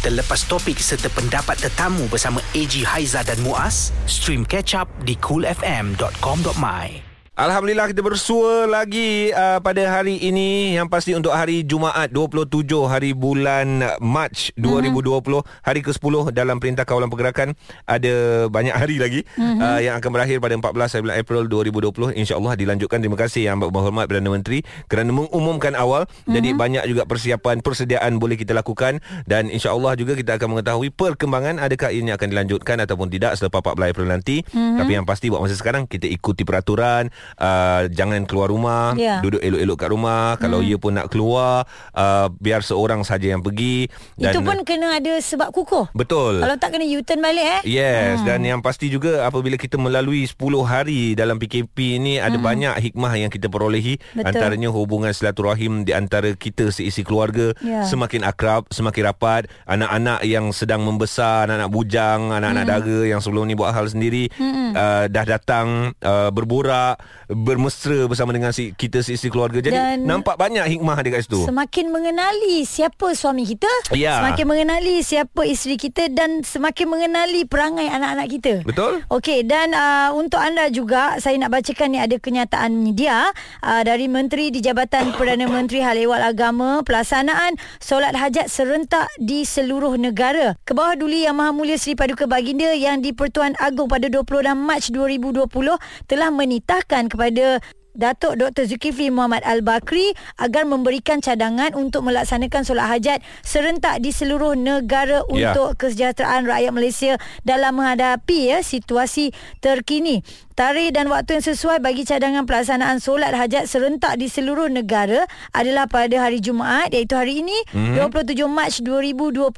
Terlepas topik serta pendapat tetamu bersama AG Haiza dan Muaz, stream catch up di coolfm.com.my. Alhamdulillah kita bersua lagi uh, pada hari ini yang pasti untuk hari Jumaat 27 hari bulan Mac 2020 mm-hmm. hari ke-10 dalam Perintah Kawalan Pergerakan ada banyak hari lagi mm-hmm. uh, yang akan berakhir pada 14 bulan April 2020 insyaallah dilanjutkan terima kasih yang berhormat Perdana Menteri kerana mengumumkan awal mm-hmm. jadi banyak juga persiapan persediaan boleh kita lakukan dan insyaallah juga kita akan mengetahui perkembangan adakah ini akan dilanjutkan ataupun tidak selepas 14 April nanti mm-hmm. tapi yang pasti buat masa sekarang kita ikuti peraturan uh, jangan keluar rumah yeah. duduk elok-elok kat rumah hmm. kalau ia pun nak keluar uh, biar seorang saja yang pergi dan itu pun kena ada sebab kukuh betul kalau tak kena U-turn balik eh yes hmm. dan yang pasti juga apabila kita melalui 10 hari dalam PKP ini ada hmm. banyak hikmah yang kita perolehi betul. antaranya hubungan silaturahim di antara kita seisi keluarga yeah. semakin akrab semakin rapat anak-anak yang sedang membesar anak-anak bujang anak-anak hmm. dara yang sebelum ni buat hal sendiri hmm. uh, dah datang uh, berborak bermesra bersama dengan si, kita si keluarga. Jadi Dan nampak banyak hikmah di kat situ. Semakin mengenali siapa suami kita, ya. semakin mengenali siapa isteri kita dan semakin mengenali perangai anak-anak kita. Betul? Okey dan uh, untuk anda juga saya nak bacakan ni ada kenyataan media uh, dari Menteri di Jabatan Perdana Menteri Hal Ehwal Agama pelaksanaan solat hajat serentak di seluruh negara. Ke bawah duli Yang Maha Mulia Seri Paduka Baginda yang di Pertuan Agong pada 26 Mac 2020 telah menitahkan kepada kepada Datuk Dr. Zulkifli Muhammad Al-Bakri agar memberikan cadangan untuk melaksanakan solat hajat serentak di seluruh negara ya. untuk kesejahteraan rakyat Malaysia dalam menghadapi ya situasi terkini tarikh dan waktu yang sesuai bagi cadangan pelaksanaan solat hajat serentak di seluruh negara adalah pada hari Jumaat iaitu hari ini mm-hmm. 27 Mac 2020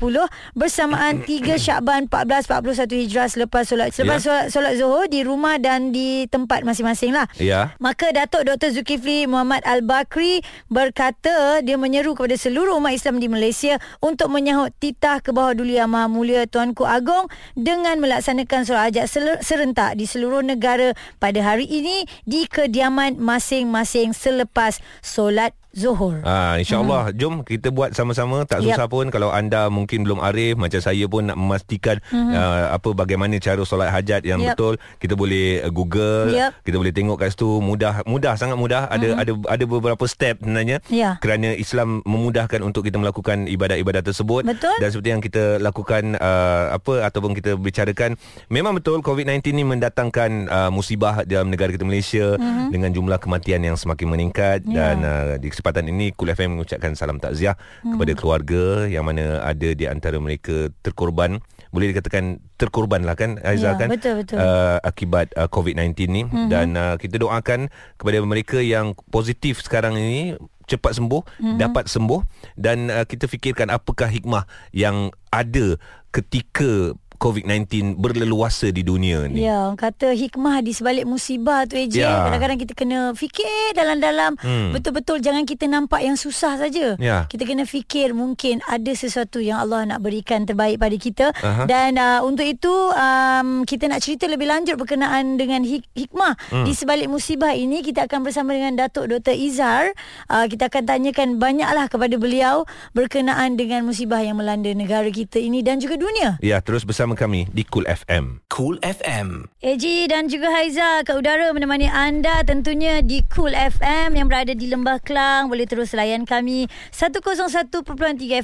bersamaan 3 Syakban 1441 Hijrah selepas solat selepas yeah. solat, solat Zuhur di rumah dan di tempat masing-masing lah. Yeah. Maka Datuk Dr. Zulkifli Muhammad Al-Bakri berkata dia menyeru kepada seluruh umat Islam di Malaysia untuk menyahut titah ke bawah Duli Yang Maha Mulia Tuanku Agong dengan melaksanakan solat hajat serentak di seluruh negara pada hari ini di kediaman masing-masing selepas solat Zuhur. Ah insya-Allah hmm. jom kita buat sama-sama tak susah yep. pun kalau anda mungkin belum arif macam saya pun nak memastikan hmm. uh, apa bagaimana cara solat hajat yang yep. betul kita boleh uh, Google yep. kita boleh tengok kat situ mudah mudah sangat mudah ada hmm. ada ada beberapa step sebenarnya yeah. kerana Islam memudahkan untuk kita melakukan ibadat-ibadat tersebut betul? dan seperti yang kita lakukan uh, apa ataupun kita bicarakan memang betul COVID-19 ni mendatangkan uh, musibah dalam negara kita Malaysia hmm. dengan jumlah kematian yang semakin meningkat yeah. dan uh, di kesempatan ini Kul FM mengucapkan salam takziah hmm. kepada keluarga yang mana ada di antara mereka terkorban boleh dikatakan terkorban lah kan Aiza ya, kan betul, betul. Uh, akibat uh, COVID-19 ni hmm. dan uh, kita doakan kepada mereka yang positif sekarang ini cepat sembuh hmm. dapat sembuh dan uh, kita fikirkan apakah hikmah yang ada ketika COVID-19 berleluasa di dunia ni. Ya, kata hikmah di sebalik musibah tu AJ. Ya. Kadang-kadang kita kena fikir dalam-dalam. Hmm. Betul-betul jangan kita nampak yang susah saja. Ya. Kita kena fikir mungkin ada sesuatu yang Allah nak berikan terbaik pada kita. Aha. Dan uh, untuk itu um, kita nak cerita lebih lanjut berkenaan dengan hik- hikmah hmm. di sebalik musibah ini. Kita akan bersama dengan Datuk Dr. Izhar. Uh, kita akan tanyakan banyaklah kepada beliau berkenaan dengan musibah yang melanda negara kita ini dan juga dunia. Ya, terus bersama bersama kami di Cool FM. Cool FM. AG dan juga Haiza ke udara menemani anda tentunya di Cool FM yang berada di Lembah Kelang. Boleh terus layan kami 101.3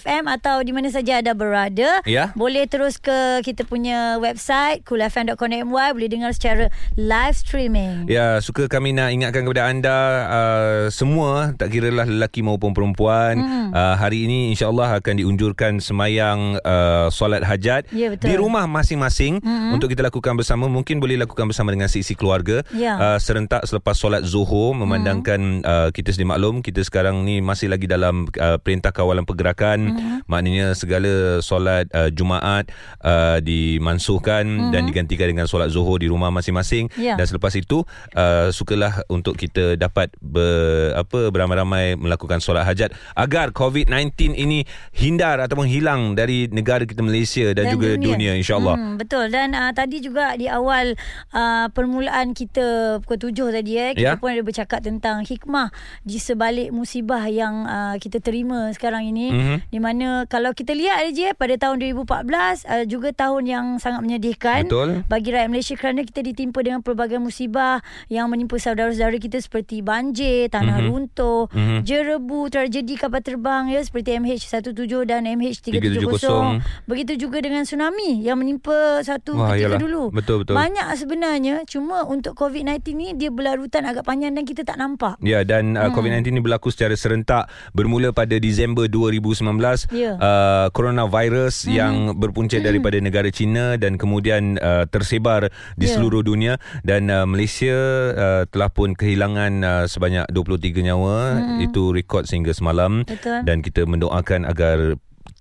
FM atau di mana saja anda berada. Ya. Boleh terus ke kita punya website coolfm.com.my boleh dengar secara live streaming. Ya, suka kami nak ingatkan kepada anda uh, semua tak kira lah lelaki maupun perempuan hmm. uh, hari ini insya-Allah akan diunjurkan semayang uh, solat hajat ya, di rumah rumah masing-masing mm-hmm. untuk kita lakukan bersama mungkin boleh lakukan bersama dengan sisi keluarga yeah. uh, serentak selepas solat zuhur memandangkan mm-hmm. uh, kita sedia maklum kita sekarang ni masih lagi dalam uh, perintah kawalan pergerakan mm-hmm. maknanya segala solat uh, Jumaat uh, dimansuhkan mm-hmm. dan digantikan dengan solat zuhur di rumah masing-masing yeah. dan selepas itu uh, sukalah untuk kita dapat ber, apa beramai-ramai melakukan solat hajat agar COVID-19 ini hindar ataupun hilang dari negara kita Malaysia dan, dan juga dunia, dunia insyaallah. Hmm, betul dan uh, tadi juga di awal uh, permulaan kita pukul tujuh tadi eh kita Ya. pun ada bercakap tentang hikmah di sebalik musibah yang uh, kita terima sekarang ini Mhm. di mana kalau kita lihat je pada tahun 2014 uh, juga tahun yang sangat menyedihkan Betul. bagi rakyat Malaysia kerana kita ditimpa dengan pelbagai musibah yang menimpa saudara-saudara kita seperti banjir, tanah Mhm. runtuh, Mhm. jerebu, tragedi kapal terbang ya seperti MH17 dan MH370. 370. Begitu juga dengan tsunami yang menimpa satu Wah, ketika yalah. dulu. Betul, betul. Banyak sebenarnya cuma untuk COVID-19 ni dia berlarutan agak panjang dan kita tak nampak. Ya dan uh, Hmm. COVID-19 ini berlaku secara serentak bermula pada Disember 2019 Ya. uh, coronavirus Hmm. yang berpunca daripada negara China dan kemudian uh, tersebar di Ya. seluruh dunia dan uh, Malaysia uh, telah pun kehilangan uh, sebanyak 23 nyawa itu rekod sehingga semalam Hmm. Betul. dan kita mendoakan agar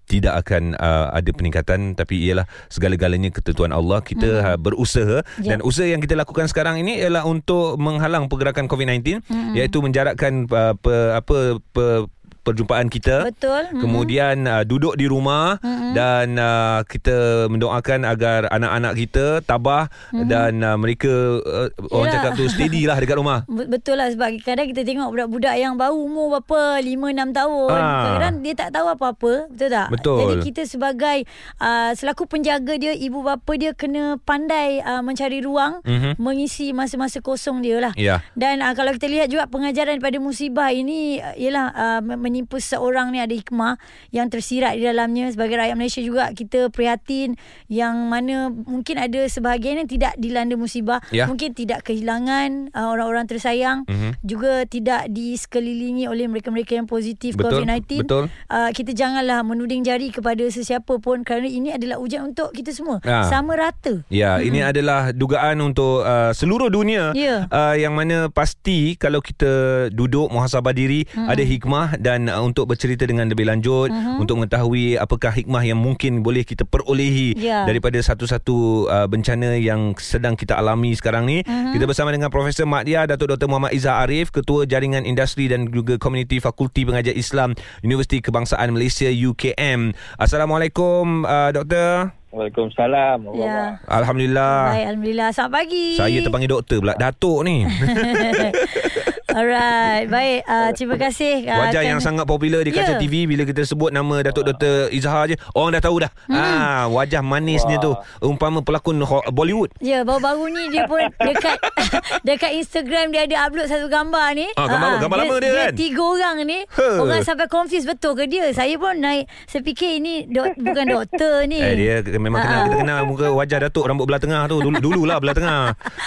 tidak akan uh, ada peningkatan tapi ialah segala-galanya ketentuan Allah kita hmm. uh, berusaha Ya. dan usaha yang kita lakukan sekarang ini ialah untuk menghalang pergerakan COVID-19 Hmm. iaitu menjarakkan uh, pe, apa pe, perjumpaan kita Betul. Mhm. kemudian uh, duduk di rumah Mm-mm. dan uh, kita mendoakan agar anak-anak kita tabah dan uh, mereka uh, orang Yalah. cakap tu steady lah dekat rumah Be- Betul lah sebab kadang kita tengok budak-budak yang baru umur berapa 5 6 tahun. Ah. Kadang-kadang dia tak tahu apa-apa, betul tak? Betul. Jadi kita sebagai uh, selaku penjaga dia, ibu bapa dia kena pandai uh, mencari ruang Mhm. mengisi masa-masa kosong dia lah. Ya. Dan uh, kalau kita lihat juga pengajaran daripada musibah ini uh, ialah uh, men- menimpa seorang ni ada hikmah yang tersirat di dalamnya sebagai rakyat Malaysia juga kita prihatin yang mana mungkin ada sebahagian yang tidak dilanda musibah Ya. mungkin tidak kehilangan uh, orang-orang tersayang Mhm. juga tidak disekelilingi oleh mereka-mereka yang positif Betul, COVID-19 betul. Uh, kita janganlah menuding jari kepada sesiapa pun kerana ini adalah ujian untuk kita semua Ah. sama rata Ya, hmm. ini adalah dugaan untuk uh, seluruh dunia Ya. uh, yang mana pasti kalau kita duduk muhasabah diri hmm. ada hikmah dan uh, untuk bercerita dengan lebih lanjut hmm. untuk mengetahui apakah hikmah yang mungkin boleh kita perolehi Ya. daripada satu-satu uh, bencana yang sedang kita alami sekarang ni. Hmm. Kita bersama dengan Profesor Mak Dia Datuk Dr Muhammad Izzah Arif, Ketua Jaringan Industri dan juga Komuniti Fakulti Pengajar Islam Universiti Kebangsaan Malaysia UKM. Assalamualaikum uh, doktor. Waalaikumsalam. Ya. Alhamdulillah. Baik, Alhamdulillah. Selamat pagi. Saya terpanggil doktor pula Datuk ni Alright, baik. Uh, terima kasih. Uh, Wajah kan- yang sangat popular di kaca Ya. TV Bila kita sebut nama Datuk Dr. Izhar je Orang dah tahu dah Hmm. ah, Wajah manisnya tu Umpama pelakon ho- Bollywood Ya, baru-baru ni dia pun dekat dekat Instagram dia ada upload satu gambar ni. Ah, gambar- Ah, gambar lama dia kan? tiga orang ni. Huh. Orang sampai confuse betul ke dia? Saya pun naik saya fikir ini dok, bukan doktor ni. Eh dia memang kenal Ah. Kita kenal muka wajah Datuk Rambut belah tengah tu Dulu Dululah belah tengah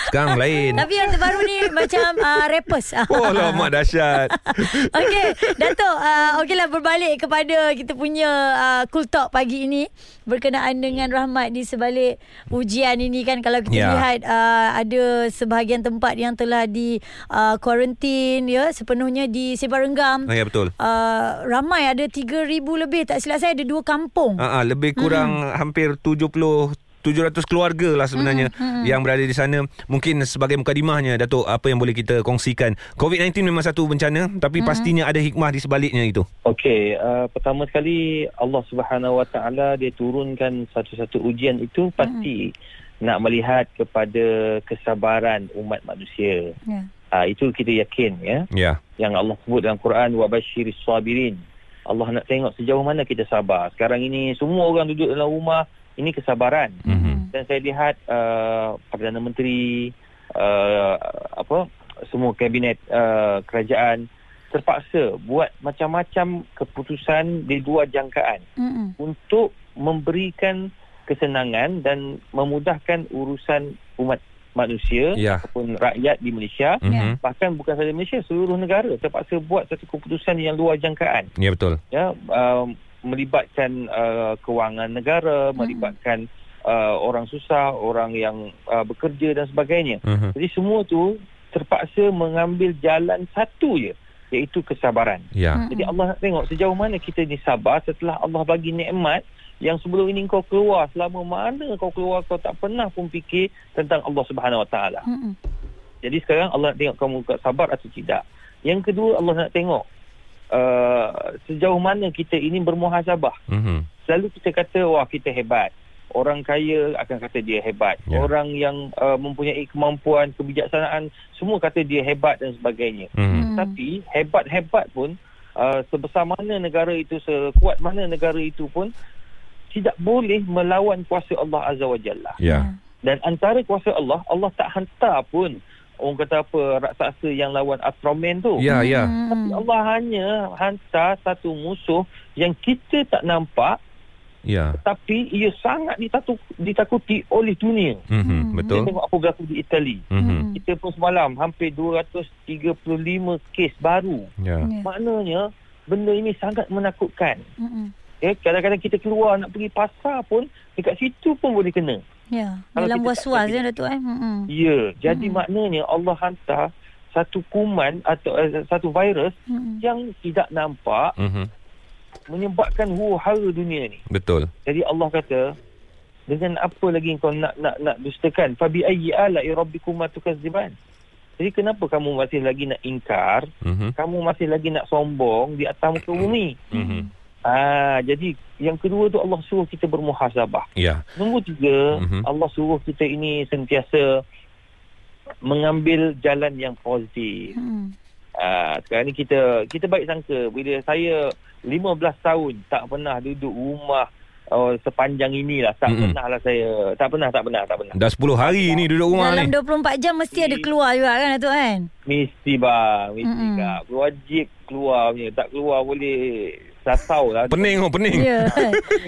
Sekarang lain Tapi yang terbaru ni macam uh, rappers. Oh lama dahsyat Okey, Datuk, uh, okeylah berbalik kepada kita punya uh, cool talk pagi ini berkenaan dengan rahmat di sebalik ujian ini kan kalau kita Ya. lihat uh, ada sebahagian tempat yang telah di uh, quarantine ya sepenuhnya di Sebarenggam. Ah, Ya betul Uh, ramai ada 3000 lebih tak silap saya ada dua kampung. Ah, lebih kurang Hmm. hampir 70 700 keluarga lah sebenarnya Hmm, yang berada di sana. Mungkin sebagai mukadimahnya Datuk apa yang boleh kita kongsikan. COVID-19 memang satu bencana tapi Hmm. pastinya ada hikmah di sebaliknya itu. Okey, uh, pertama sekali Allah Subhanahu Wa Taala dia turunkan satu-satu ujian itu pasti nak melihat kepada kesabaran umat manusia. Ya. Uh, itu kita yakin ya. Ya. Yang Allah sebut dalam Quran wa basyiris sabirin. Allah nak tengok sejauh mana kita sabar. Sekarang ini semua orang duduk dalam rumah, ini kesabaran. Mhm. Dan saya lihat uh, Perdana Menteri uh, apa semua kabinet uh, kerajaan terpaksa buat macam-macam keputusan di luar jangkaan Mm-mm. untuk memberikan kesenangan dan memudahkan urusan umat manusia Ya. ataupun rakyat di Malaysia Mhm. bahkan bukan sahaja Malaysia seluruh negara terpaksa buat satu keputusan yang luar jangkaan Ya betul. ya um, melibatkan uh, kewangan negara melibatkan uh, orang susah orang yang uh, bekerja dan sebagainya Mhm. jadi semua tu terpaksa mengambil jalan satu je iaitu kesabaran Ya. Mm. jadi Allah nak tengok sejauh mana kita ni sabar setelah Allah bagi nikmat yang sebelum ini kau keluar selama mana kau keluar kau tak pernah pun fikir tentang Allah Subhanahu Wa Taala. Mm-mm. Jadi sekarang Allah nak tengok kamu sabar atau tidak. Yang kedua Allah nak tengok uh, sejauh mana kita ini bermuhasabah. Mhm. Selalu kita kata wah kita hebat. orang kaya akan kata dia hebat. Ya. Orang yang uh, mempunyai kemampuan, kebijaksanaan semua kata dia hebat dan sebagainya. Mhm. Tapi hebat-hebat pun uh, sebesar mana negara itu, sekuat mana negara itu pun tidak boleh melawan kuasa Allah Azza wa Jalla. Ya. Dan antara kuasa Allah, Allah tak hantar pun orang kata apa raksasa yang lawan Ultraman tu. Ya, ya. Tapi Allah hanya hantar satu musuh yang kita tak nampak Ya. tapi ia sangat ditatu, ditakuti oleh dunia. Mhm. Kita Betul. tengok apa berlaku di Itali. Mhm. Kita pun semalam hampir 235 kes baru. Ya. Ya. Maknanya benda ini sangat menakutkan. Mm-mm. Ya, kadang-kadang kita keluar nak pergi pasar pun dekat situ pun boleh kena. Ya, Kalau dalam was-was ya Datuk eh. Ya, jadi Mm-mm. maknanya Allah hantar satu kuman atau uh, satu virus Mm-mm. yang tidak nampak Mhm. menyebabkan huru-hara dunia ni. Betul. Jadi Allah kata dengan apa lagi kau nak nak nak dustakan? Fabi ayyi ala'i rabbikuma tukadziban? Jadi kenapa kamu masih lagi nak ingkar? Mhm. Kamu masih lagi nak sombong di atas muka bumi? Mhm. Ah, jadi yang kedua tu Allah suruh kita bermuhasabah. Ya. Nombor tiga, Mhm. Allah suruh kita ini sentiasa mengambil jalan yang positif. Mm-mm. Ah, sekarang ni kita kita baik sangka bila saya 15 tahun tak pernah duduk rumah oh, sepanjang inilah tak Mm-mm. pernah lah saya tak pernah tak pernah tak pernah Dah 10 hari ni duduk rumah Dalam ni. 24 jam mesti ada keluar juga kan Datuk kan? mesti bang mesti Mm-mm. kak wajib keluar punya tak keluar boleh sasau lah Pening oh, pening. Ya.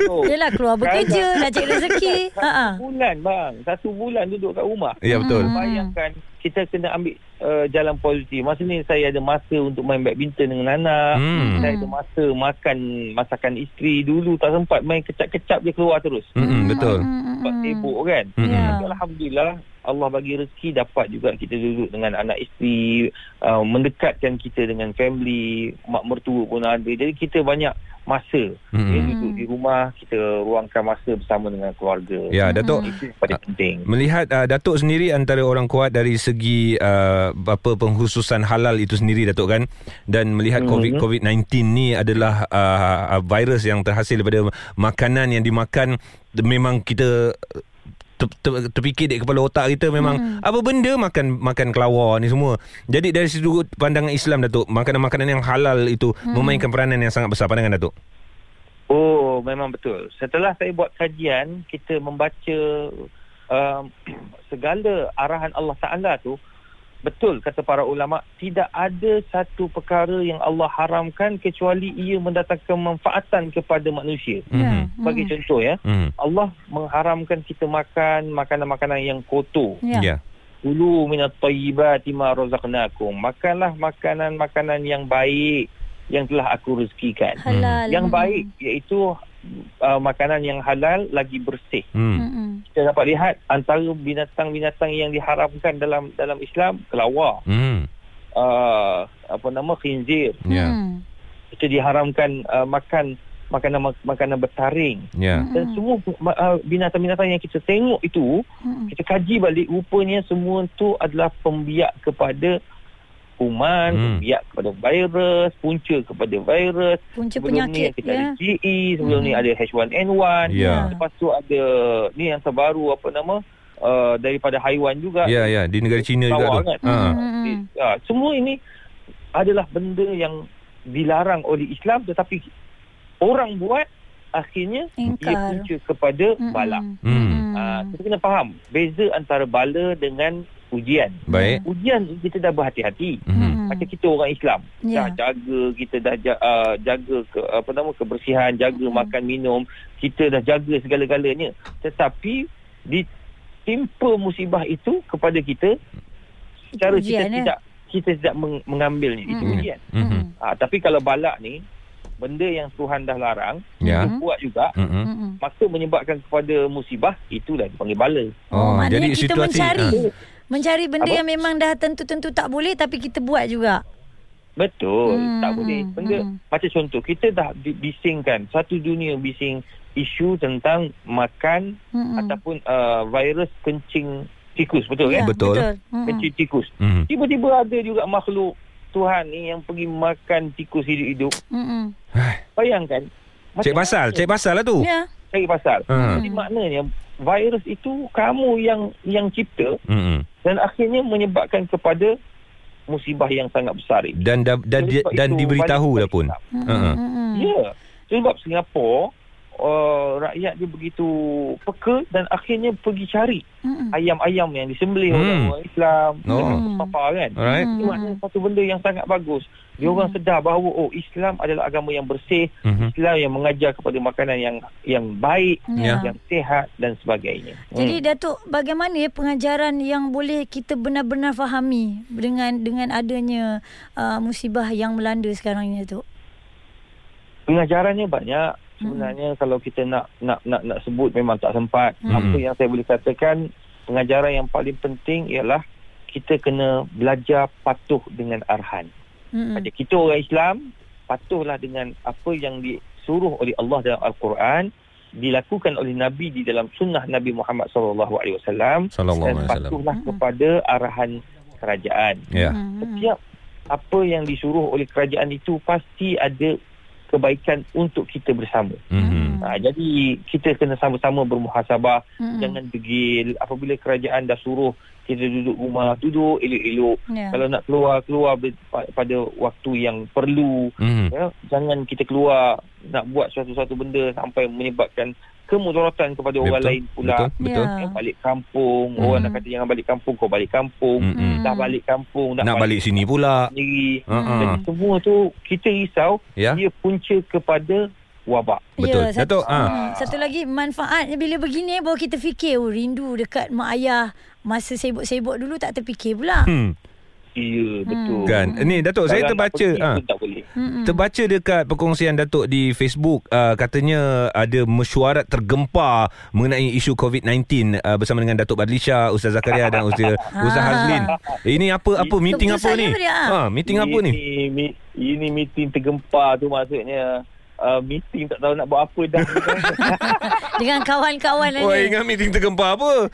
Oh. Yelah keluar bekerja nak cari rezeki. Ha bulan bang satu bulan duduk kat rumah Ya betul. Hmm. bayangkan kita kena ambil uh, jalan positif masa ni saya ada masa untuk main badminton dengan anak Hmm. Saya ada masa makan masakan isteri dulu tak sempat main kecap-kecap je keluar terus. Mhm, betul. Sebab sibuk kan. Ya. Tapi Alhamdulillah Allah bagi rezeki dapat juga kita duduk dengan anak isteri, uh, mendekatkan kita dengan family, mak mertua pun ada. Jadi kita banyak masa Mhm. ya, duduk di rumah, kita ruangkan masa bersama dengan keluarga. Ya, Datuk. Itu yang paling penting. Melihat uh, Datuk sendiri antara orang kuat dari segi uh, apa penghususan halal itu sendiri Datuk kan dan melihat Mhm. COVID COVID-19 ni adalah uh, virus yang terhasil daripada makanan yang dimakan memang kita ter, ter, terfikir di kepala otak kita memang Hmm. apa benda makan makan kelawar ni semua. Jadi dari sudut pandangan Islam Datuk, makanan-makanan yang halal itu Hmm. memainkan peranan yang sangat besar pandangan Datuk. Oh, memang betul. Setelah saya buat kajian, kita membaca um, segala arahan Allah Taala tu betul kata para ulama tidak ada satu perkara yang Allah haramkan kecuali ia mendatangkan manfaatan kepada manusia. Mhm. Bagi contoh ya, Mhm. Allah mengharamkan kita makan makanan-makanan yang kotor. Ya. Ya. Kulu minat tayyibati ma razaqnakum. Makanlah makanan-makanan yang baik yang telah aku rezekikan. Halal. Yang baik iaitu uh, makanan yang halal lagi bersih. Hmm. Mm-mm. Kita dapat lihat antara binatang-binatang yang diharamkan dalam dalam Islam kelawar, Hmm. uh, apa nama khinzir. Ya. Mm. Itu diharamkan uh, makan makanan makanan bertaring. Ya. Dan semua uh, binatang-binatang yang kita tengok itu, Mm-mm. kita kaji balik rupanya semua itu adalah pembiak kepada kuman, Hmm. pembiak kepada virus, punca kepada virus. Punca Sebelum penyakit ni kita ya. ada GE, sebelum ni Hmm. ada H1N1. Ya. Lepas tu ada ni yang terbaru apa nama uh, daripada haiwan juga. Ya, ya. Di negara China juga tu. kan? Ha. Hmm. Ya, semua ini adalah benda yang dilarang oleh Islam tetapi orang buat akhirnya Ingkar. ia punca kepada Mm-mm. bala. Hmm. Mm-mm. Ah, kita kena faham beza antara bala dengan ujian. Baik. Ujian kita dah berhati-hati. Mhm. Mm-mm. Macam kita orang Islam Ya. dah jaga kita dah ja, uh, jaga ke, apa nama kebersihan, jaga Hmm. makan minum, kita dah jaga segala-galanya. Tetapi ditimpa musibah itu kepada kita secara Ujian, kita ya? tidak kita tidak meng- mengambilnya itu Mm-mm. ujian. Mhm. Mm-mm. Ah, tapi kalau balak ni benda yang Tuhan dah larang, Ya. kita buat juga Mhm. Mm-mm. maka menyebabkan kepada musibah itulah dipanggil bala. Oh, maknanya kita mencari. ah. Mencari benda Apa? yang memang dah tentu-tentu tak boleh tapi kita buat juga. Betul, Hmm, tak boleh. hmm, Benda hmm. macam contoh kita dah bi- bisingkan satu dunia bising isu tentang makan Mm-mm. ataupun uh, virus kencing tikus, betul Ya, kan? Betul. Mm-mm. Kencing tikus. Mhm. Tiba-tiba ada juga makhluk Tuhan ni yang pergi makan tikus hidup-hidup. Mm-mm. Bayangkan. Cek pasal, cek pasal lah tu. Ya. Cari pasal. Hmm. Jadi maknanya virus itu kamu yang yang cipta Mm-mm. dan akhirnya menyebabkan kepada musibah yang sangat besar ini. Dan da, dan, dan diberitahu dah pun. Islam. Ha-ha. Mm-mm. Ya. Sebab Singapura uh, rakyat dia begitu peka dan akhirnya pergi cari Mm-mm. ayam-ayam yang disembelih oleh Hmm. orang Islam. Oh. Oh. Papa kan. Alright. Hmm. Itu maknanya satu benda yang sangat bagus. Dia orang sedar bahawa oh Islam adalah agama yang bersih, Mhm. Islam yang mengajar kepada makanan yang yang baik, Ya. yang sihat dan sebagainya. Jadi Datuk bagaimana ya pengajaran yang boleh kita benar-benar fahami dengan dengan adanya uh, musibah yang melanda sekarang ini Datuk? pengajarannya banyak. Sebenarnya kalau kita nak nak nak nak sebut memang tak sempat. Hmm. Apa yang saya boleh katakan pengajaran yang paling penting ialah kita kena belajar patuh dengan arahan. Mm-mm. Macam kita orang Islam patuhlah dengan apa yang disuruh oleh Allah dalam Al-Quran dilakukan oleh Nabi di dalam sunnah Nabi Muhammad sallallahu alaihi wasallam dan patuhlah kepada arahan kerajaan. Ya. Mm-mm. Setiap apa yang disuruh oleh kerajaan itu pasti ada kebaikan untuk kita bersama. Mhm. Ha, jadi kita kena sama-sama bermuhasabah, Mm-mm. jangan degil. Apabila kerajaan dah suruh kita duduk rumah, duduk elok-elok. Ya. Kalau nak keluar, keluar pada waktu yang perlu. Mhm. Ya. Jangan kita keluar nak buat suatu-suatu benda sampai menyebabkan kemudaratan kepada orang Betul. lain pula. Betul. Betul. Ya. Ya, balik kampung, Hmm. orang nak kata jangan balik kampung, kau balik kampung. Mm-mm. Dah balik kampung, Nak balik sini pula. sendiri. Ha-ha. Jadi semua tu kita risau Ya. dia punca kepada wabak. Betul. Ya, satu, Datuk, ah. hmm, satu lagi manfaatnya bila begini baru kita fikir oh rindu dekat mak ayah masa sibuk-sibuk dulu tak terfikir pula. Hmm. Ya, betul. Kan. Ni Datuk saya Kalau nak terbaca ah. pun tak boleh. Mm-mm. Terbaca dekat perkongsian Datuk di Facebook uh, katanya ada mesyuarat tergempar mengenai isu COVID-19 uh, bersama dengan Datuk Badlisha, Ustaz Zakaria dan Ustaz Ustaz Ah. Hazlin. Ini apa apa meeting apa ni? Ha, meeting apa ni? Ini meeting tergempar tu maksudnya uh, meeting tak tahu nak buat apa dah. Dengan kawan-kawan Oh, ni. ingat meeting tergempar apa?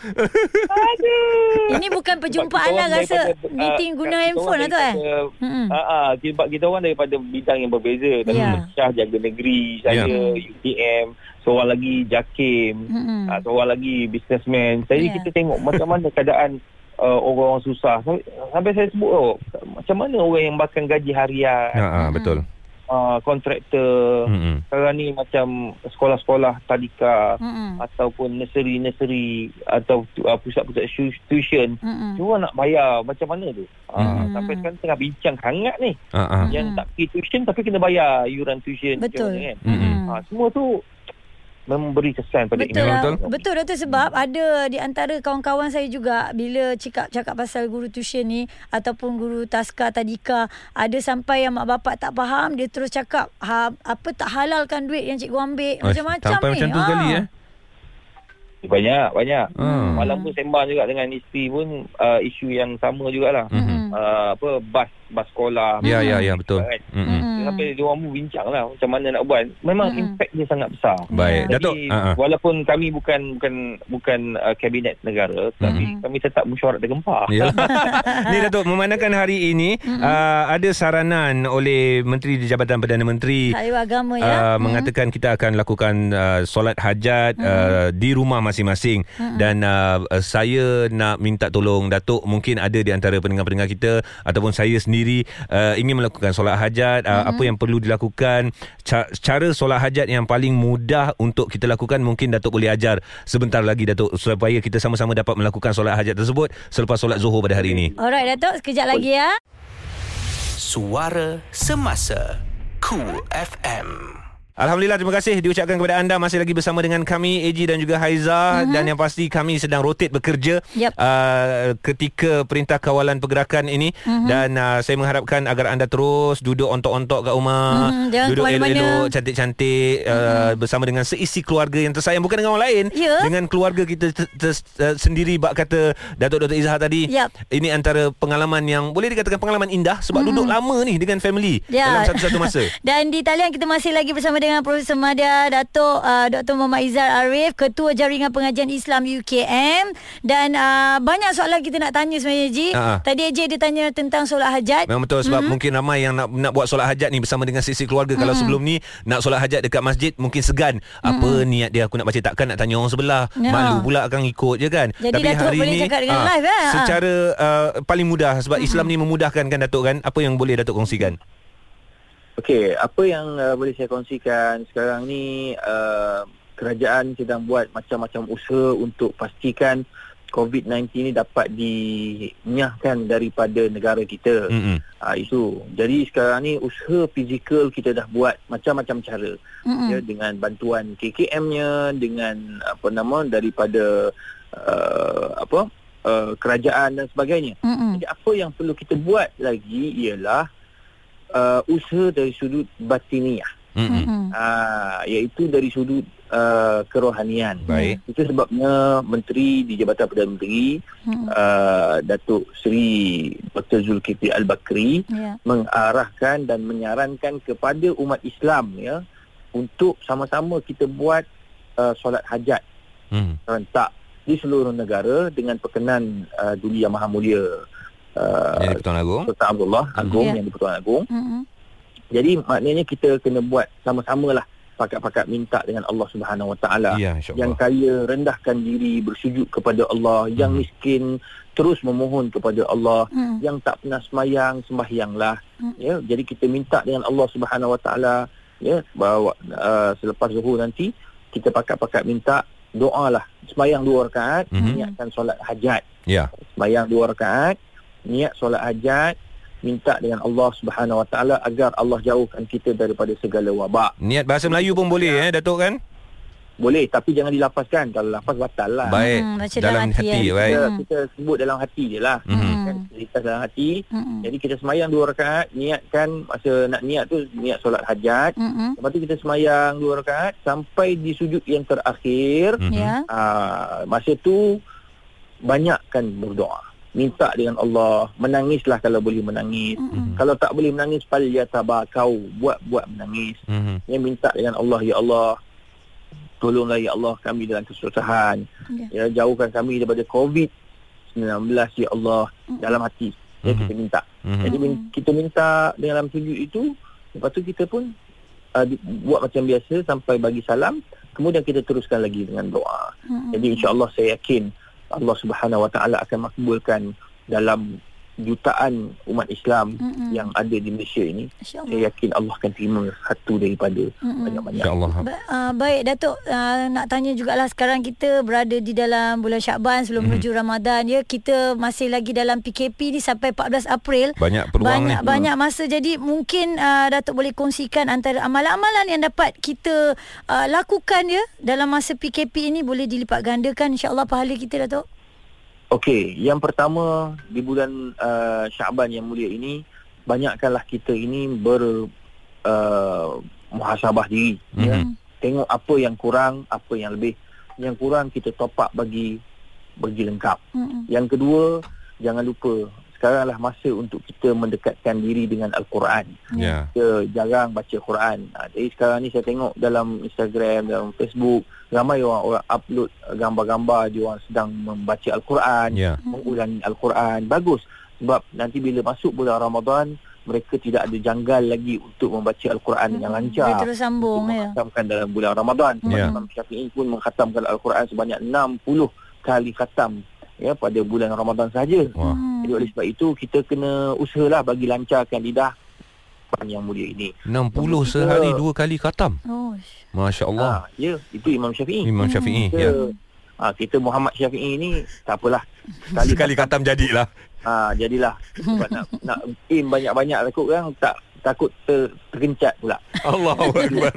Aduh. Ini bukan perjumpaan lah rasa daripada, meeting ah, guna kita handphone lah tu eh. Mm-mm. Ah, ah, sebab kita orang daripada bidang yang berbeza. Tadi Ya. Syah jaga negeri, saya Ya. UTM, seorang lagi Jakim, Mm-mm. ah, seorang lagi businessman. Jadi Ya. kita tengok macam mana keadaan uh, orang-orang susah. Sampai, sampai saya sebut oh, macam mana orang yang makan gaji harian, Ha, ha betul. Uh, kontraktor, Hmm. sekarang ni macam sekolah-sekolah tadika Mm-mm. ataupun nursery-nursery atau tu- uh, pusat-pusat tu- tuition Mm-mm. Diorang nak bayar macam mana tu? Ah, Hmm. Sampai sekarang tengah bincang hangat ni. Hmm. Yang tak pergi tuition tapi kena bayar yuran tuition. Betul. macam mana Kan? Mm-mm. Ah, semua tu memberi kesan pada Betul Memang lah. betul. Betul Doktor sebab ada di antara kawan-kawan saya juga bila cakap cakap pasal guru tuition ni ataupun guru taska tadika ada sampai yang mak bapak tak faham dia terus cakap ha, apa tak halalkan duit yang cikgu ambil Oh, macam-macam sampai ni. macam tu Ah. sekali eh. Banyak, banyak. Hmm. Malam pun sembang juga dengan isteri pun uh, isu yang sama jugalah. Mhm. Uh, apa bas bas sekolah. Ya ya ya betul. Kan? Hmm. Sampai dia orang pun bincang lah macam mana nak buat. Memang Mm-mm. impact dia sangat besar. Baik. Datuk. Jadi, Ha ha. walaupun kami bukan bukan bukan uh, kabinet negara tapi Mhm. kami tetap mesyuarat tergempar. Ya. Ni Datuk memandangkan hari ini uh, ada saranan oleh Menteri di Jabatan Perdana Menteri agama ya. uh, mengatakan kita akan lakukan uh, solat hajat uh, di rumah masing-masing dan uh, uh, saya nak minta tolong Datuk mungkin ada di antara pendengar-pendengar kita ataupun saya sendiri uh, ingin melakukan solat hajat uh, apa yang perlu dilakukan Ca- cara solat hajat yang paling mudah untuk kita lakukan mungkin Datuk boleh ajar sebentar lagi Datuk supaya kita sama-sama dapat melakukan solat hajat tersebut selepas solat Zuhur pada hari ini Alright Datuk sekejap lagi ya. Suara Semasa Cool FM Alhamdulillah terima kasih diucapkan kepada anda masih lagi bersama dengan kami AG dan juga Haiza uh-huh. dan yang pasti kami sedang rotate bekerja Yep. uh, ketika perintah kawalan pergerakan ini uh-huh. dan uh, saya mengharapkan agar anda terus duduk ontok-ontok kat rumah Mhm, jangan duduk elok-elok cantik-cantik uh, bersama dengan seisi keluarga yang tersayang bukan dengan orang lain Ya. dengan keluarga kita ter- ter- uh, sendiri bak kata Datuk Dr Izhar tadi Yep. ini antara pengalaman yang boleh dikatakan pengalaman indah sebab duduk lama ni dengan family Ya. dalam satu-satu masa Dan di talian kita masih lagi bersama dengan dengan Profesor Madia Datuk uh, Dr. Muhammad Izal Arif Ketua Jaringan Pengajian Islam UKM dan uh, banyak soalan kita nak tanya sebenarnya Ji. Ha. Tadi AJ dia tanya tentang solat hajat. Memang betul sebab mm-hmm. mungkin ramai yang nak nak buat solat hajat ni bersama dengan sisi keluarga mm-hmm. kalau sebelum ni nak solat hajat dekat masjid mungkin segan mm-hmm. apa niat dia aku nak baca takkan nak tanya orang sebelah Ya. malu pula akan ikut je kan Jadi Datuk boleh cakap dengan ah, live, eh? Ah. secara uh, paling mudah sebab mm-hmm. Islam ni memudahkan kan Datuk kan apa yang boleh Datuk kongsikan Okey, apa yang uh, boleh saya kongsikan sekarang ni uh, kerajaan sedang buat macam-macam usaha untuk pastikan COVID-19 ni dapat dinyahkan daripada negara kita. mm-hmm. Uh, itu. Jadi sekarang ni usaha fizikal kita dah buat macam-macam cara. Mm-mm. Ya dengan bantuan KKM-nya, dengan apa nama daripada uh, apa uh, kerajaan dan sebagainya. Mm-mm. Jadi apa yang perlu kita buat lagi ialah uh, usaha dari sudut batiniah. Mm-hmm. Ah, iaitu dari sudut uh, kerohanian. Baik. Itu sebabnya Menteri di Jabatan Perdana Menteri Mm-mm. uh, Datuk Seri Dr. Zulkifli Al-Bakri Ya. mengarahkan dan menyarankan kepada umat Islam ya untuk sama-sama kita buat uh, solat hajat Mm. serentak di seluruh negara dengan perkenan uh, Duli Yang Maha Mulia uh, Jadi Pertuan Agong Sultan Abdullah Agong Ya. yang di-Pertuan Agong Mm-mm. jadi maknanya kita kena buat sama-sama lah pakat-pakat minta dengan Allah Subhanahu Wa Taala. Ya Yang kaya rendahkan diri bersujud kepada Allah, yang Hmm. miskin terus memohon kepada Allah, Mm. yang tak pernah sembahyang sembahyanglah. Hmm. Ya, jadi kita minta dengan Allah Subhanahu Wa Taala ya bahawa uh, selepas zuhur nanti kita pakat-pakat minta doalah sembahyang dua rakaat, Mhm. niatkan solat hajat. Ya Sembahyang dua rakaat, niat solat hajat, minta dengan Allah Subhanahu Wa Taala agar Allah jauhkan kita daripada segala wabak. Niat bahasa Melayu pun boleh eh Datuk kan Boleh tapi jangan dilafazkan. Kalau lafaz batal lah. Baik Hmm, baca Dalam dalam hati, hati baik Kita, Hmm. kita sebut dalam hati je lah. Mhm. Kan, dalam hati. Mm-mm. Jadi kita semayang dua rakaat, niatkan masa nak niat tu niat solat hajat. Mm-mm. Lepas tu kita semayang dua rakaat sampai di sujud yang terakhir. Mhm. Ya. Aa, masa tu banyakkan berdoa. Minta dengan Allah, menangislah kalau boleh menangis. Mm-mm. Kalau tak boleh menangis, fal yatabakau, buat-buat menangis. Mhm. Yang minta dengan Allah, ya Allah, tolonglah ya Allah kami dalam kesusahan. Ya. Ya, jauhkan kami daripada COVID-19 ya Allah dalam hati. Ya, kita minta. Mhm. Jadi kita minta dalam sujud itu, lepas tu kita pun uh, buat macam biasa sampai bagi salam, kemudian kita teruskan lagi dengan doa. Mm-mm. Jadi insya-Allah saya yakin Allah Subhanahu Wa Taala akan makbulkan dalam jutaan umat Islam Mm-mm. yang ada di Malaysia ini. Saya yakin Allah akan terima satu daripada Mm-mm. banyak-banyak. InsyaAllah Ba- uh, baik Datuk uh, nak tanya jugalah sekarang kita berada di dalam bulan Syakban sebelum Mhm. menuju Ramadan ya kita masih lagi dalam PKP ni sampai 14 April Banyak peluang banyak ni banyak masa jadi mungkin uh, Datuk boleh kongsikan antara amalan-amalan yang dapat kita uh, lakukan ya dalam masa PKP ini boleh dilipat gandakan insyaallah pahala kita Datuk. Okey, yang pertama di bulan uh, Syaban yang mulia ini banyakkanlah kita ini ber uh, muhasabah diri Mhm. ya. Tengok apa yang kurang, apa yang lebih. Yang kurang kita top up bagi bagi lengkap. Mm-mm. Yang kedua, jangan lupa sekaranglah masa untuk kita mendekatkan diri dengan al-Quran. Ya Kita jarang baca Quran. Ha, jadi sekarang ni saya tengok dalam Instagram, dalam Facebook, ramai orang orang upload gambar-gambar dia orang sedang membaca al-Quran Ya mengulangi Al-Quran bagus sebab nanti bila masuk bulan Ramadan mereka tidak ada janggal lagi untuk membaca Al-Quran dengan lancar Dia terus sambung untuk ya. menghatamkan dalam bulan Ramadan Ya. Imam Syafi'i pun menghatamkan Al-Quran sebanyak 60 kali khatam ya pada bulan Ramadan Wah. Hmm. jadi oleh sebab itu kita kena usahalah bagi lancarkan lidah Quran yang mulia ini. 60 sehari dua kali khatam. Oh. Masya Allah ha, ya itu Imam Syafi'i. Imam Syafi'i kita, ya. ha, kita Muhammad Syafi'i ni tak apalah. Sekali khatam jadilah. Ha, jadilah. Sebab nak nak aim banyak-banyak takut kan tak takut ter, tergencat pula. Allahu Akbar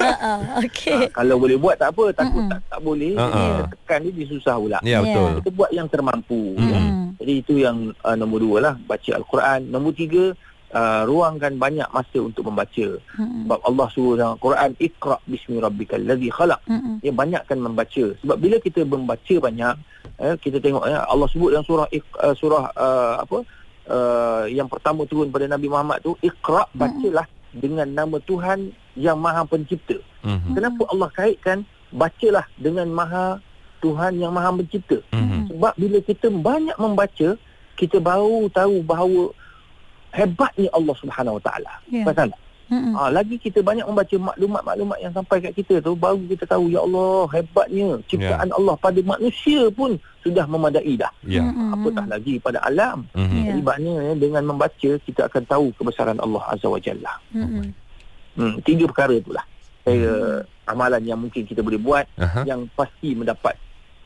Ha ah, okey. Ha, kalau boleh buat tak apa, takut Mm-mm. tak tak boleh. Ha, Jadi ha. kita tekan dia dia susah pula. Ya Ya. betul Kita buat yang termampu. Ya. Hmm. Jadi itu yang uh, nombor dua lah, baca Al-Quran. Nombor tiga, uh, ruangkan banyak masa untuk membaca. Hmm. Sebab Allah suruh dalam Quran, Iqra bismi rabbikal ladzi khalaq. Hmm. Ya banyakkan membaca. Sebab bila kita membaca banyak, eh, kita tengok eh, Allah sebut dalam surah uh, surah uh, apa? Uh, yang pertama turun pada Nabi Muhammad tu Iqra bacalah dengan nama Tuhan yang Maha Pencipta. Mhm. Kenapa Allah kaitkan bacalah dengan Maha Tuhan yang Maha Pencipta? Mhm. Sebab bila kita banyak membaca, kita baru tahu bahawa hebatnya Allah Subhanahu Wa Taala. Ya. Faham tak? Ha, lagi kita banyak membaca maklumat-maklumat yang sampai kat kita tu baru kita tahu ya Allah hebatnya ciptaan Allah pada manusia pun sudah memadai dah. Ya. Mm-mm. Apatah lagi pada alam. Mhm. Ya. Jadi maknanya dengan membaca kita akan tahu kebesaran Allah Azza wa Jalla. Mm-mm. Hmm, tiga perkara itulah. Saya amalan yang mungkin kita boleh buat Aha. yang pasti mendapat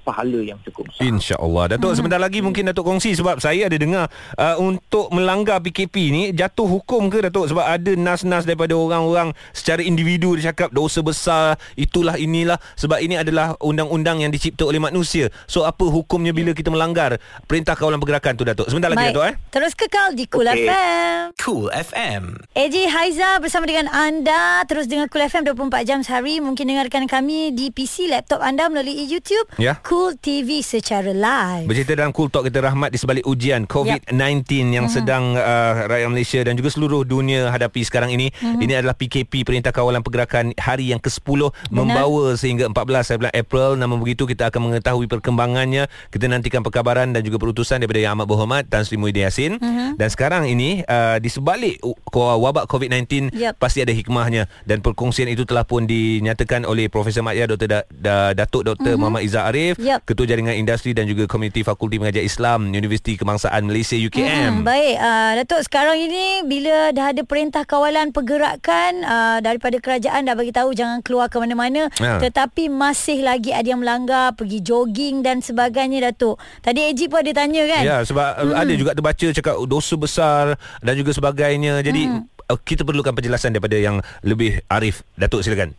pahala yang cukup besar. InsyaAllah Datuk sebentar lagi mungkin Datuk kongsi Sebab saya ada dengar uh, Untuk melanggar PKP ni Jatuh hukum ke Datuk Sebab ada nas-nas daripada orang-orang Secara individu Dia cakap dosa besar Itulah inilah Sebab ini adalah Undang-undang yang dicipta oleh manusia So apa hukumnya Bila kita melanggar Perintah kawalan pergerakan tu Datuk Sebentar lagi Baik. Datuk eh Terus kekal di Cool Okey. FM. Cool FM. AJ Haiza bersama dengan anda terus dengan Cool FM 24 jam sehari mungkin dengarkan kami di PC laptop anda melalui YouTube Ya. Cool TV secara live. Bercerita dalam Cool Talk kita rahmat di sebalik ujian COVID-19 yang sedang uh, rakyat Malaysia dan juga seluruh dunia hadapi sekarang ini. Ini adalah PKP Perintah Kawalan Pergerakan hari yang ke-10 membawa sehingga 14 bulan April. Namun begitu kita akan mengetahui perkembangannya. Kita nantikan perkabaran dan juga perutusan daripada Yang Amat Berhormat Tan Sri Muhyiddin Yassin. Dan sekarang ini uh, di sebalik wabak COVID-19 Yep. pasti ada hikmahnya dan perkongsian itu telah pun dinyatakan oleh Profesor Mat Yah Dr. Da, da, Datuk Dr. Muhammad Izzah Arif Yep. Ketua Jaringan Industri dan juga Komuniti Fakulti Mengajar Islam Universiti Kebangsaan Malaysia Hmm, UKM. baik, uh, Datuk sekarang ini bila dah ada perintah kawalan pergerakan uh, daripada kerajaan dah bagi tahu jangan keluar ke mana-mana Ha. tetapi masih lagi ada yang melanggar pergi jogging dan sebagainya Datuk. Tadi AG pun ada tanya kan? Ya, sebab hmm. ada juga terbaca cakap dosa besar dan juga sebagainya. Jadi Hmm. kita perlukan penjelasan daripada yang lebih arif. Datuk silakan.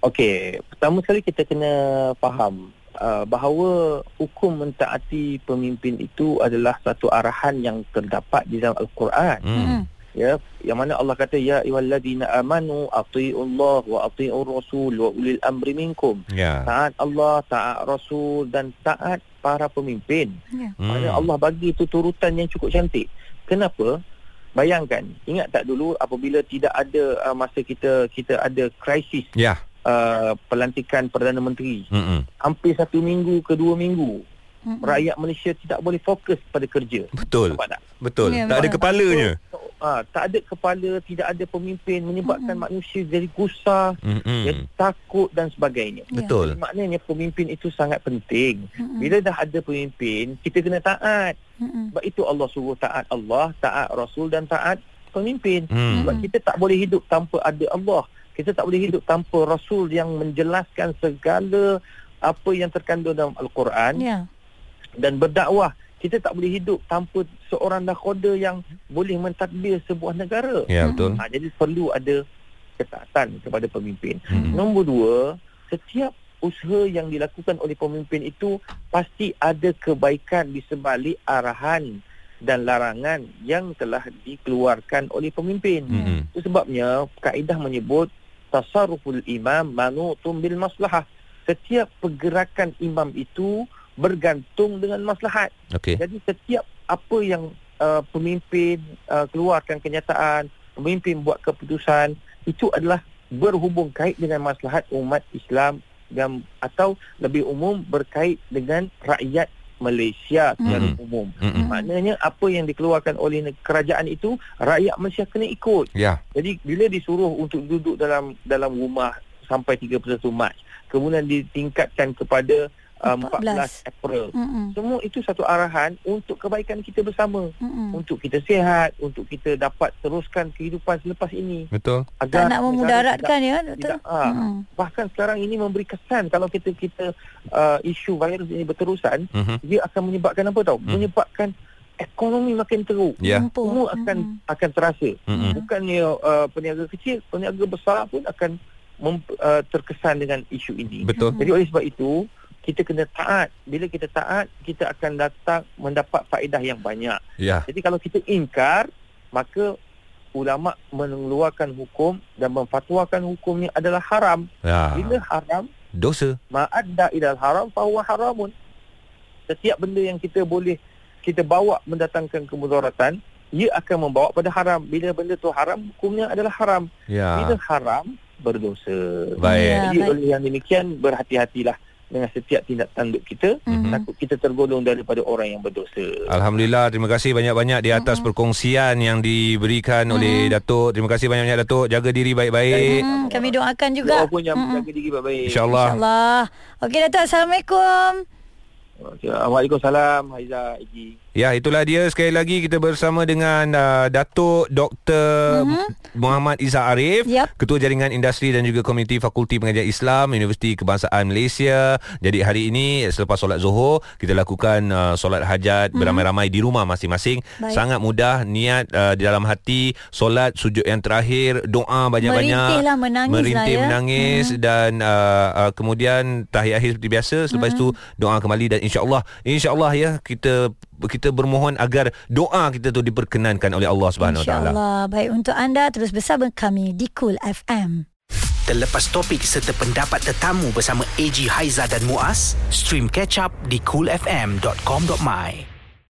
Okey, pertama sekali kita kena faham uh, bahawa hukum mentaati pemimpin itu adalah satu arahan yang terdapat di dalam al-Quran. Hmm. Ya, yang mana Allah kata ya ayyuhallazina amanu atiiullah wa atiiur rasul wa ulil amri minkum. Ya. Taat Allah, taat Rasul dan taat para pemimpin. Ya. Hmm. Maknanya Allah bagi itu turutan yang cukup cantik. Kenapa? Bayangkan, ingat tak dulu apabila tidak ada uh, masa kita kita ada krisis Ya. Uh, pelantikan Perdana Menteri. Hmm. Hampir satu minggu ke dua minggu, Mm-mm. rakyat Malaysia tidak boleh fokus pada kerja. Betul. Nampak tak? Betul. Ya, tak ada kepalanya. Uh, tak ada kepala, tidak ada pemimpin menyebabkan manusia jadi gusar, Hmm. jadi takut dan sebagainya. Ya. Betul. Maknanya pemimpin itu sangat penting. Mm-mm. Bila dah ada pemimpin, kita kena taat. Mm-mm. Sebab itu Allah suruh taat Allah, taat Rasul dan taat pemimpin. Hmm. Sebab kita tak boleh hidup tanpa ada Allah. Kita tak boleh hidup tanpa Rasul yang menjelaskan segala apa yang terkandung dalam Al-Quran Ya. dan berdakwah. Kita tak boleh hidup tanpa seorang nakhoda yang boleh mentadbir sebuah negara. Ya, betul. Ha, jadi perlu ada ketaatan kepada pemimpin. Hmm. Nombor dua, setiap usaha yang dilakukan oleh pemimpin itu pasti ada kebaikan di sebalik arahan dan larangan yang telah dikeluarkan oleh pemimpin. Hmm. Itu sebabnya kaedah menyebut tasarruful imam manutum bil maslahah. Setiap pergerakan imam itu bergantung dengan maslahat. Okey. Jadi setiap apa yang uh, pemimpin uh, keluarkan kenyataan, pemimpin buat keputusan, itu adalah berhubung kait dengan maslahat umat Islam dan atau lebih umum berkait dengan rakyat Malaysia secara Mhm. umum. Hmm. Maknanya apa yang dikeluarkan oleh kerajaan itu rakyat Malaysia kena ikut. Ya. Jadi bila disuruh untuk duduk dalam dalam rumah sampai 31 Mac, kemudian ditingkatkan kepada uh, 14 April. Mm-mm. Semua itu satu arahan untuk kebaikan kita bersama. Mm-mm. Untuk kita sihat, untuk kita dapat teruskan kehidupan selepas ini. Betul. Tak Agar nak negara memudaratkan ya, tidak, Doktor. tidak, ah, Mm-mm. bahkan sekarang ini memberi kesan kalau kita kita uh, isu virus ini berterusan, Hmm. dia akan menyebabkan apa tahu? Hmm. Menyebabkan ekonomi makin teruk. Ya. Mampu. Semua akan Mm-mm. akan terasa. Hmm. Bukannya uh, peniaga kecil, peniaga besar pun akan mem, uh, terkesan dengan isu ini. Betul. Jadi oleh sebab itu kita kena taat. Bila kita taat, kita akan datang mendapat faedah yang banyak. Ya. Jadi kalau kita ingkar, maka ulama mengeluarkan hukum dan memfatwakan hukumnya adalah haram. Ya. Bila haram, Dosa. ma'adda ilal haram fahuwa haramun. Setiap benda yang kita boleh kita bawa mendatangkan kemudaratan, ia akan membawa pada haram. Bila benda tu haram, hukumnya adalah haram. Bila Ya. haram, berdosa. Baik. Ya, Jadi baik. oleh yang demikian, berhati-hatilah dengan setiap tindak tanduk kita. Mhm. Takut kita tergolong daripada orang yang berdosa. Alhamdulillah terima kasih banyak-banyak di atas mm-hmm. perkongsian yang diberikan mm-hmm. oleh Datuk. Terima kasih banyak-banyak Datuk. Jaga diri baik-baik. Hmm, kami doakan Doa juga. pun yang Mm-mm. jaga diri baik-baik. InsyaAllah. InsyaAllah. Okey Datuk, Assalamualaikum. Okay. Waalaikumsalam Haiza Iji. Ya, itulah dia sekali lagi kita bersama dengan uh, Datuk Dr. Mm-hmm. Muhammad Izzah Arif, Yap. Ketua Jaringan Industri dan juga Komuniti Fakulti Pengajian Islam Universiti Kebangsaan Malaysia. Jadi hari ini selepas solat Zuhur, kita lakukan uh, solat hajat mm-hmm. beramai-ramai di rumah masing-masing. Baik. Sangat mudah niat uh, di dalam hati, solat sujud yang terakhir, doa banyak-banyak. Merintihlah, menangis merintih lah ya. menangis mm-hmm. dan uh, uh, kemudian tahiyat akhir seperti biasa, selepas mm-hmm. itu doa kembali dan insya-Allah insya-Allah ya kita kita bermohon agar doa kita tu diperkenankan oleh Allah Subhanahu Wa Taala. InsyaAllah. Baik untuk anda terus bersama kami di Cool FM. Terlepas topik serta pendapat tetamu bersama AG Haiza dan Muaz, stream catch up di coolfm.com.my.